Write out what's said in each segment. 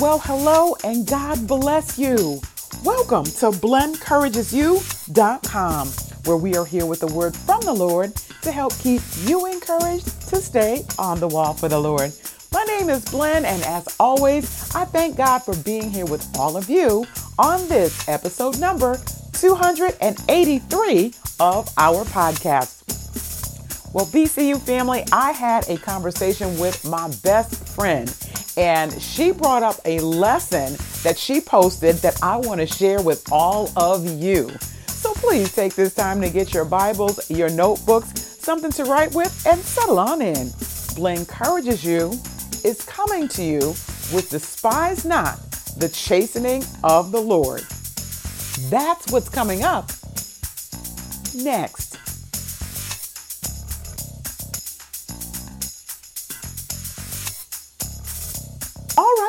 Well, hello and God bless you. Welcome to BlenCouragesYou.com, where we are here with the word from the Lord to help keep you encouraged to stay on the wall for the Lord. My name is Blen, and as always, I thank God for being here with all of you on this episode number 283 of our podcast. Well, BCU family, I had a conversation with my best friend, and she brought up a lesson that she posted that I want to share with all of you. So please take this time to get your Bibles, your notebooks, something to write with, and settle on in. Blen encourages you is coming to you with despise not the chastening of the Lord. That's what's coming up next.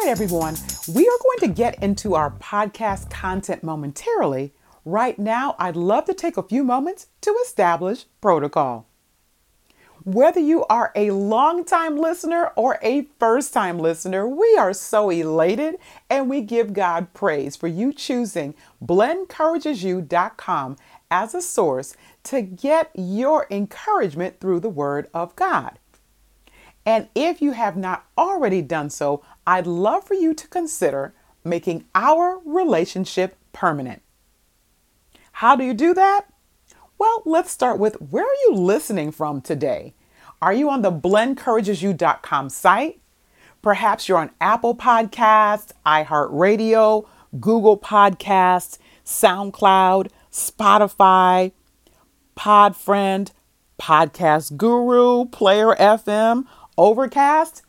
Right, everyone, we are going to get into our podcast content momentarily. Right now, I'd love to take a few moments to establish protocol. Whether you are a long-time listener or a first-time listener, we are so elated and we give God praise for you choosing BlenCouragesYou.com as a source to get your encouragement through the Word of God. And if you have not already done so, I'd love for you to consider making our relationship permanent. How do you do that? Well, let's start with where are you listening from today? Are you on the BlenCouragesYou.com site? Perhaps you're on Apple Podcasts, iHeartRadio, Google Podcasts, SoundCloud, Spotify, Podfriend, Podcast Guru, Player FM, Overcast.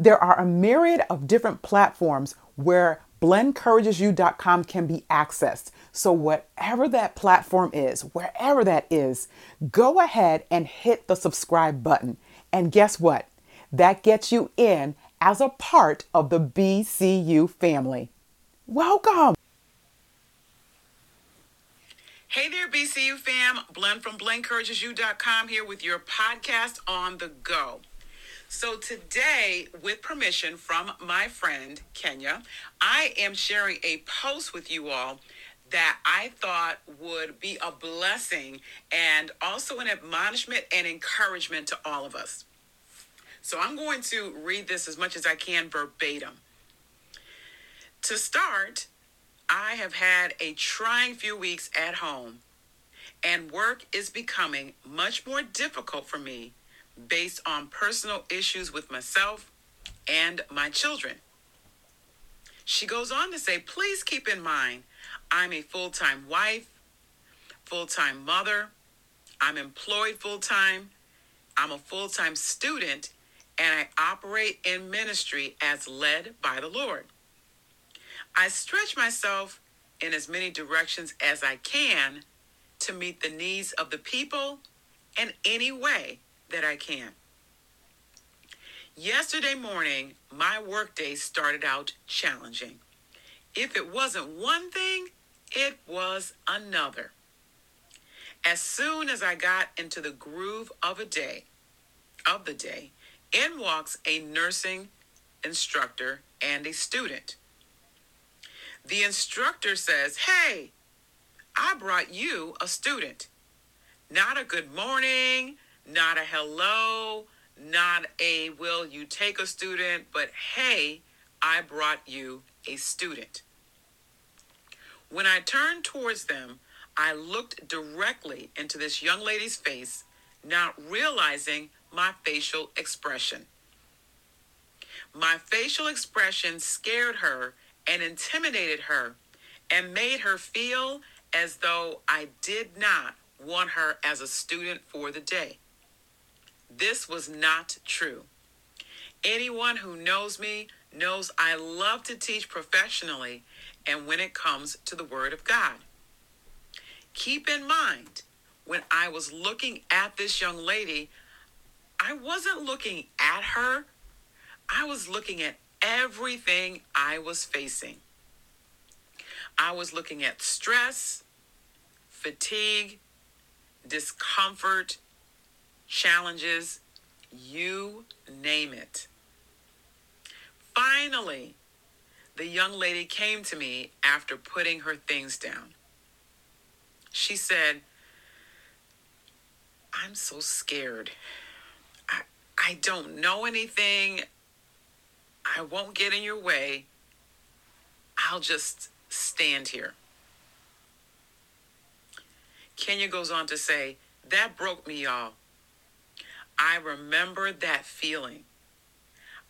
There are a myriad of different platforms where BlenCouragesYou.com can be accessed. So, whatever that platform is, wherever that is, go ahead and hit the subscribe button. And guess what? That gets you in as a part of the BCU family. Welcome. Hey there, BCU fam. Blen from BlenCouragesYou.com here with your podcast on the go. So, today, with permission from my friend Kenya, I am sharing a post with you all that I thought would be a blessing and also an admonishment and encouragement to all of us. So, I'm going to read this as much as I can verbatim. To start, I have had a trying few weeks at home, and work is becoming much more difficult for me based on personal issues with myself and my children. She goes on to say, please keep in mind, I'm a full time wife, full time mother, I'm employed full time, I'm a full time student, and I operate in ministry as led by the Lord. I stretch myself in as many directions as I can to meet the needs of the people in any way that I can. Yesterday morning, my workday started out challenging. If it wasn't one thing, it was another. As soon as I got into the groove of a day, of the day, in walks a nursing instructor and a student. The instructor says, Hey, I brought you a student. Not a good morning, not a hello, not a will you take a student, but hey, I brought you a student. When I turned towards them, I looked directly into this young lady's face, not realizing my facial expression. My facial expression scared her and intimidated her and made her feel as though I did not want her as a student for the day. This was not true. Anyone who knows me knows I love to teach professionally and when it comes to the Word of God. Keep in mind, when I was looking at this young lady, I wasn't looking at her, I was looking at everything I was facing. I was looking at stress, fatigue, discomfort, challenges, you name it. Finally, the young lady came to me after putting her things down. She said, I'm so scared. I, I don't know anything. I won't get in your way. I'll just stand here. Kenya goes on to say, That broke me, y'all. I remember that feeling.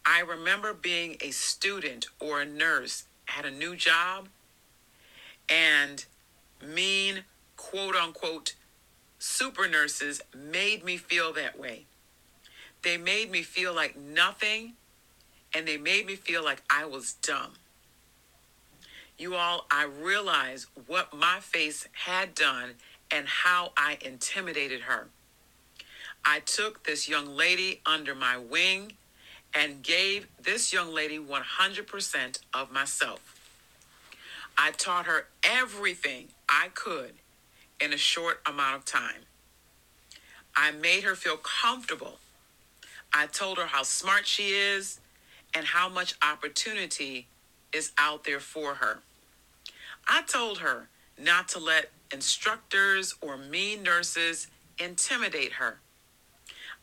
I remember being a student or a nurse at a new job and mean, quote unquote, super nurses made me feel that way. They made me feel like nothing and they made me feel like I was dumb. You all, I realized what my face had done and how I intimidated her. I took this young lady under my wing and gave this young lady 100% of myself. I taught her everything I could in a short amount of time. I made her feel comfortable. I told her how smart she is and how much opportunity is out there for her. I told her not to let instructors or mean nurses intimidate her.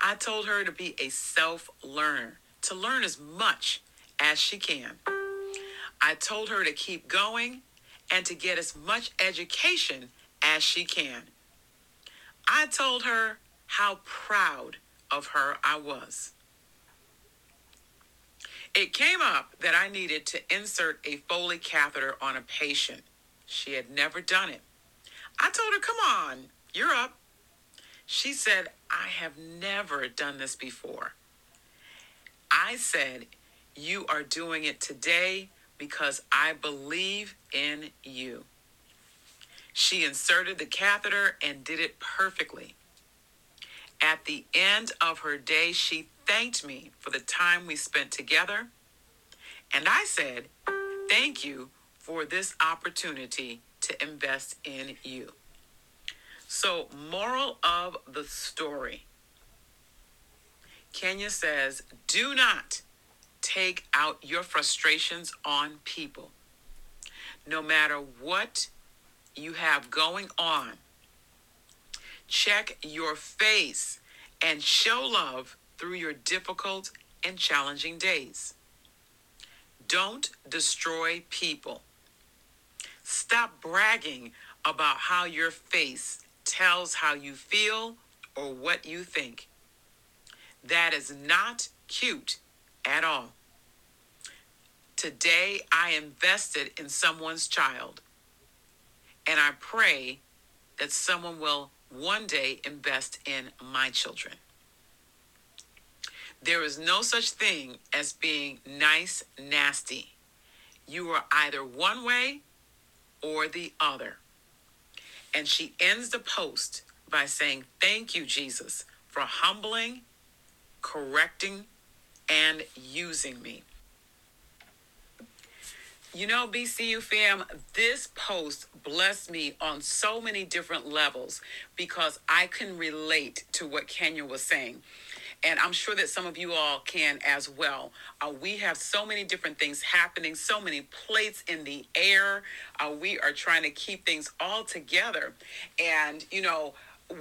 I told her to be a self learner, to learn as much as she can. I told her to keep going and to get as much education as she can. I told her how proud of her I was. It came up that I needed to insert a Foley catheter on a patient. She had never done it. I told her, Come on, you're up. She said, I have never done this before. I said, You are doing it today because I believe in you. She inserted the catheter and did it perfectly. At the end of her day, she thanked me for the time we spent together. And I said, Thank you for this opportunity to invest in you. So, moral of the story Kenya says, Do not take out your frustrations on people. No matter what you have going on, check your face and show love through your difficult and challenging days. Don't destroy people. Stop bragging about how your face tells how you feel or what you think. That is not cute at all. Today, I invested in someone's child, and I pray that someone will one day invest in my children. There is no such thing as being nice, nasty. You are either one way or the other. And she ends the post by saying, Thank you, Jesus, for humbling, correcting, and using me. You know, BCU fam, this post blessed me on so many different levels because I can relate to what Kenya was saying. And I'm sure that some of you all can as well. Uh, we have so many different things happening, so many plates in the air. Uh, we are trying to keep things all together. And, you know,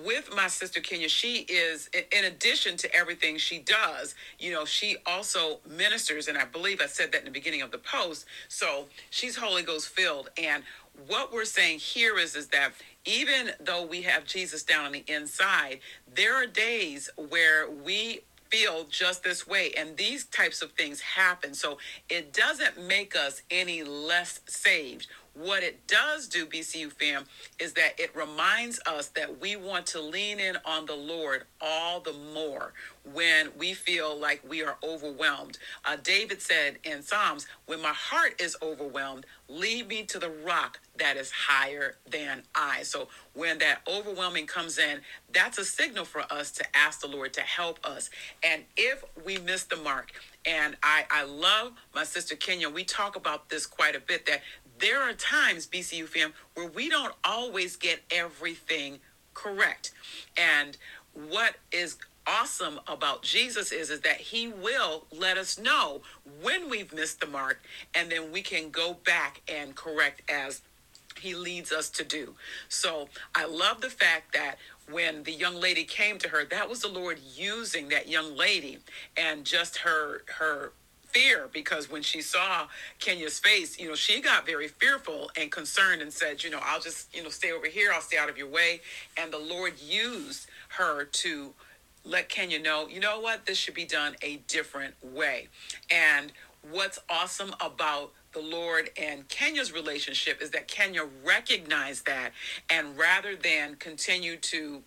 with my sister Kenya, she is, in addition to everything she does, you know, she also ministers. And I believe I said that in the beginning of the post. So she's Holy Ghost filled. And what we're saying here is, is that even though we have Jesus down on the inside, there are days where we feel just this way and these types of things happen so it doesn't make us any less saved what it does do, BCU fam, is that it reminds us that we want to lean in on the Lord all the more when we feel like we are overwhelmed. Uh, David said in Psalms, When my heart is overwhelmed, lead me to the rock that is higher than I. So when that overwhelming comes in, that's a signal for us to ask the Lord to help us. And if we miss the mark, and I, I love my sister Kenya. We talk about this quite a bit that there are times, BCU fam, where we don't always get everything correct. And what is awesome about Jesus is is that he will let us know when we've missed the mark and then we can go back and correct as he leads us to do. So I love the fact that when the young lady came to her, that was the Lord using that young lady and just her her fear because when she saw Kenya's face, you know, she got very fearful and concerned and said, you know, I'll just, you know, stay over here, I'll stay out of your way. And the Lord used her to let Kenya know, you know what, this should be done a different way. And what's awesome about the Lord and Kenya's relationship is that Kenya recognized that and rather than continue to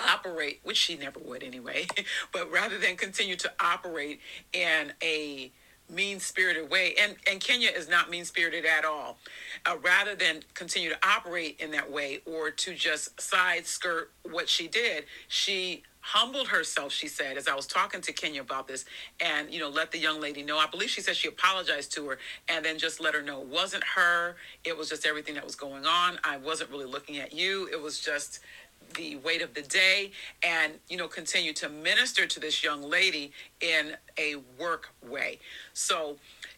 operate, which she never would anyway, but rather than continue to operate in a mean spirited way, and, and Kenya is not mean spirited at all, uh, rather than continue to operate in that way or to just side skirt what she did, she humbled herself she said as i was talking to kenya about this and you know let the young lady know. I believe she said she apologized to her and then just let her know it wasn't her. It was just everything that was going on. I wasn't really looking at you. It was just the weight of the day and you know continue to minister to this young lady in a work way so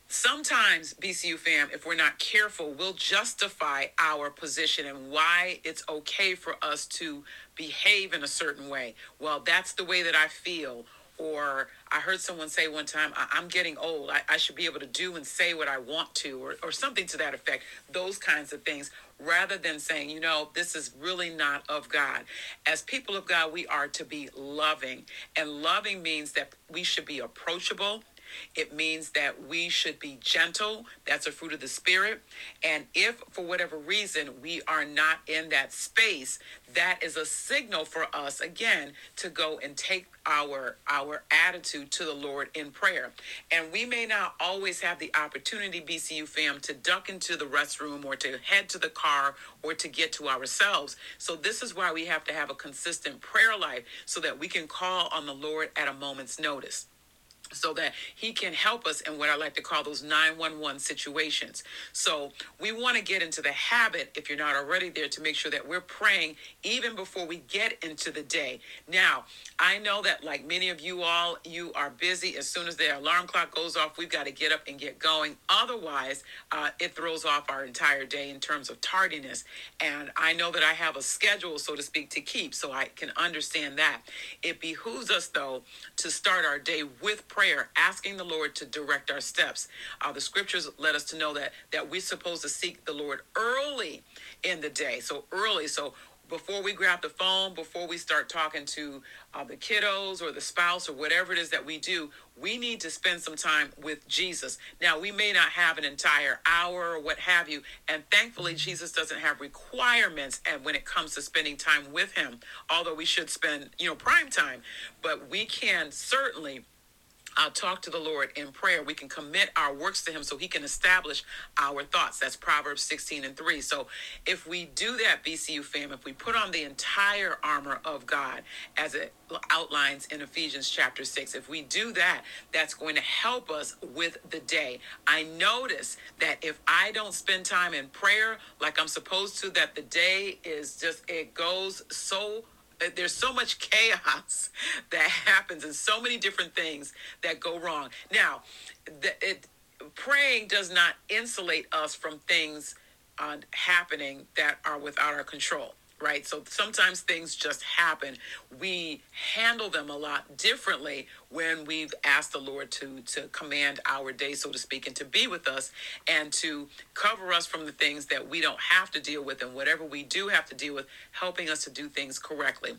sometimes bcu fam if we're not careful we'll justify our position and why it's okay for us to behave in a certain way well that's the way that i feel or I heard someone say one time, I- am getting old. I-, I should be able to do and say what I want to, or, or something to that effect. Those kinds of things, rather than saying, you know, this is really not of God. As people of God, we are to be loving. And loving means that we should be approachable it means that we should be gentle. That's a fruit of the Spirit. And if for whatever reason we are not in that space, that is a signal for us again to go and take our our attitude to the Lord in prayer. And we may not always have the opportunity, BCU fam, to duck into the restroom or to head to the car or to get to ourselves. So this is why we have to have a consistent prayer life so that we can call on the Lord at a moment's notice so that he can help us in what I like to call those 911 situations. So we want to get into the habit, if you're not already there, to make sure that we're praying even before we get into the day. Now, I know that like many of you all, you are busy. As soon as the alarm clock goes off, we've got to get up and get going. Otherwise, uh, it throws off our entire day in terms of tardiness. And I know that I have a schedule, so to speak, to keep, so I can understand that. It behooves us, though, to start our day with prayer prayer, asking the Lord to direct our steps. Uh, the scriptures let us to know that that we're supposed to seek the Lord early in the day. So early, so before we grab the phone, before we start talking to uh, the kiddos or the spouse or whatever it is that we do, we need to spend some time with Jesus. Now, we may not have an entire hour or what have you, and thankfully, Jesus doesn't have requirements and when it comes to spending time with Him. Although we should spend, you know, prime time, but we can certainly uh, talk to the Lord in prayer. We can commit our works to Him so He can establish our thoughts. That's Proverbs 16 and 3. So if we do that, BCU fam, if we put on the entire armor of God as it outlines in Ephesians chapter 6, if we do that, that's going to help us with the day. I notice that if I don't spend time in prayer like I'm supposed to, that the day is just, it goes so there's so much chaos that happens and so many different things that go wrong. Now, the, it, praying does not insulate us from things uh, happening that are without our control right? So sometimes things just happen. We handle them a lot differently when we've asked the Lord to to command our day, so to speak, and to be with us and to cover us from the things that we don't have to deal with, and whatever we do have to deal with, helping us to do things correctly.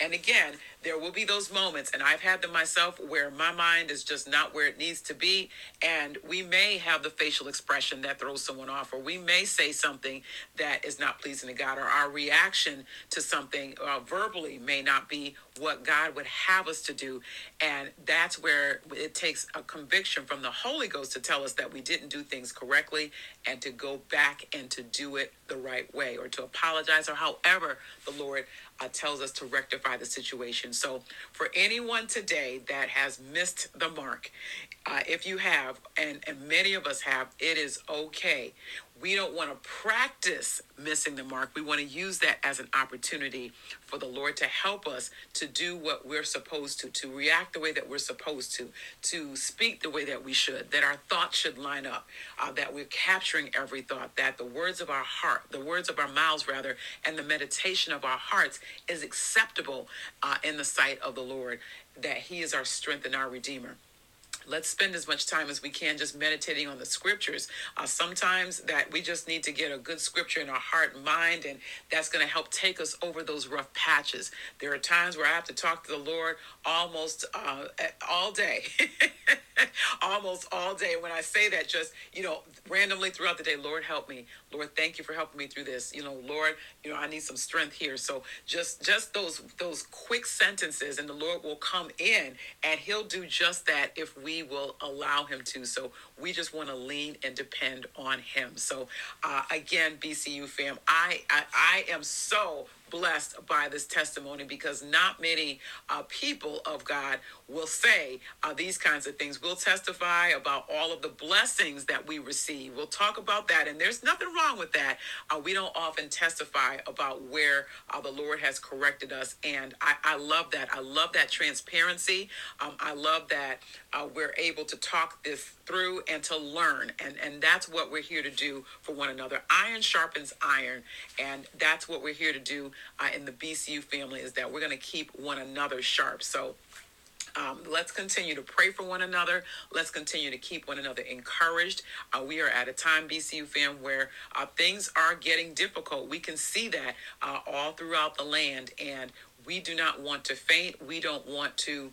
And again, there will be those moments, and I've had them myself, where my mind is just not where it needs to be, and we may have the facial expression that throws someone off, or we may say something that is not pleasing to God, or our reaction to something uh, verbally may not be what God would have us to do. And that's where it takes a conviction from the Holy Ghost to tell us that we didn't do things correctly and to go back and to do it the right way or to apologize or however the Lord uh, tells us to rectify the situation. So, for anyone today that has missed the mark, uh, if you have, and, and many of us have, it is okay. we don't want to practice missing the mark. We want to use that as an opportunity for the Lord to help us to do what we're supposed to, to react the way that we're supposed to, to speak the way that we should, that our thoughts should line up, uh, that we're capturing every thought, that the words of our heart, the words of our mouths rather, and the meditation of our hearts is acceptable uh, in the sight of the Lord, that He is our strength and our Redeemer let's spend as much time as we can just meditating on the scriptures. Uh, sometimes that we just need to get a good scripture in our heart and mind, and that's going to help take us over those rough patches. There are times where I have to talk to the Lord almost uh, all day. almost all day. When I say that, just, you know, randomly throughout the day, Lord, help me. Lord, thank you for helping me through this. You know, Lord, you know, I need some strength here. So just, just those, those quick sentences and the Lord will come in and he'll do just that if we will allow him to. So we just want to lean and depend on him. So uh, again, BCU fam, I, I, I am so blessed by this testimony because not many uh, people of God will say uh, these kinds of things. We'll testify about all of the blessings that we receive. We'll talk about that, and there's nothing wrong with that. Uh, we don't often testify about where uh, the Lord has corrected us, and I, I, love that. I love that transparency. Um, I love that uh, we're able to talk this through and to learn, and and that's what we're here to do for one another. Iron sharpens iron, and that's what we're here to do uh, in the BCU family is that we're going to keep one another sharp. So um, let's continue to pray for one another. Let's continue to keep one another encouraged. Uh, we are at a time, BCU fam, where uh, things are getting difficult. We can see that uh, all throughout the land, and we do not want to faint. We don't want to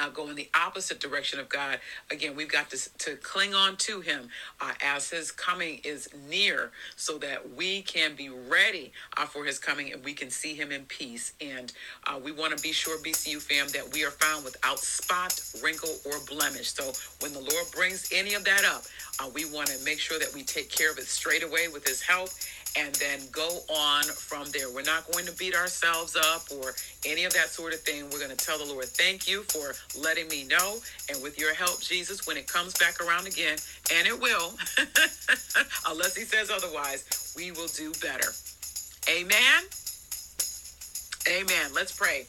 uh, go in the opposite direction of God. Again, we've got to, to cling on to Him uh, as His coming is near so that we can be ready uh, for His coming and we can see Him in peace. And uh, we want to be sure, BCU fam, that we are found without spot, wrinkle, or blemish. So when the Lord brings any of that up, uh, we want to make sure that we take care of it straight away with His help and then go on from there. We're not going to beat ourselves up or any of that sort of thing. We're going to tell the Lord, thank you for letting me know. And with your help, Jesus, when it comes back around again, and it will, unless he says otherwise, we will do better. Amen. Amen. Let's pray.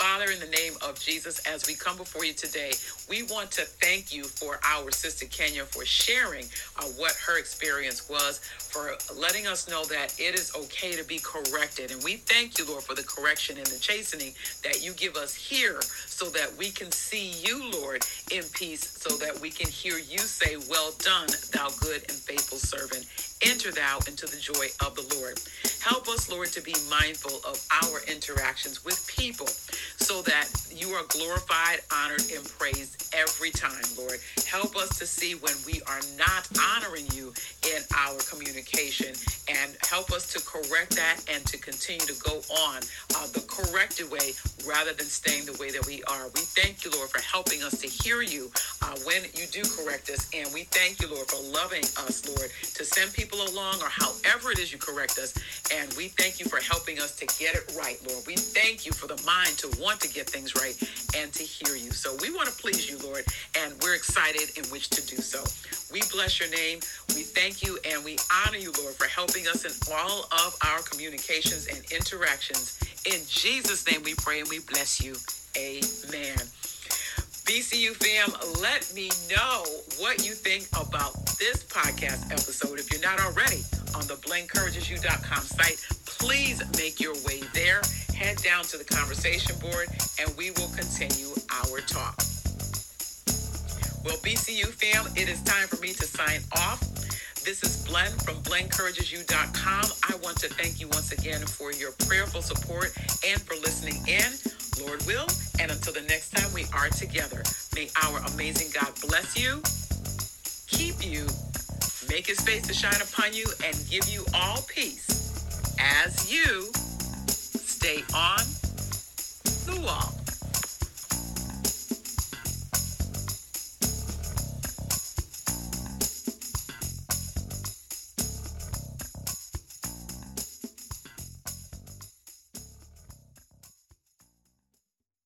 Father, in the name of Jesus, as we come before you today, we want to thank you for our sister Kenya for sharing uh, what her experience was, for letting us know that it is okay to be corrected. And we thank you, Lord, for the correction and the chastening that you give us here so that we can see you, Lord, in peace, so that we can hear you say, Well done, thou good and faithful servant. Enter thou into the joy of the Lord. Help us, Lord, to be mindful of our interactions with people so that you are glorified, honored, and praised every time, Lord. Help us to see when we are not honoring you in our communication and help us to correct that and to continue to go on uh, the corrected way rather than staying the way that we are. We thank you, Lord, for helping us to hear you uh, when you do correct us. And we thank you, Lord, for loving us, Lord, to send people along or however it is you correct us. And we thank you for helping us to get it right, Lord. We thank you for the mind to want to get things right and to hear you. So we want to please you, Lord, and we're excited in which to do so. We bless your name. We thank you and we honor you, Lord, for helping us in all of our communications and interactions. In Jesus' name we pray and we bless you. Amen. BCU fam, let me know what you think about this podcast episode. If you're not already on the BlenCouragesYou.com site, please make your way there. Head down to the conversation board and we will continue our talk. Well, BCU fam, it is time for me to sign off. This is Blen from BlenCouragesYou.com. I want to thank you once again for your prayerful support and for listening in. Lord will, and until the next time we are together, may our amazing God bless you, keep you, make his face to shine upon you, and give you all peace as you stay on the wall.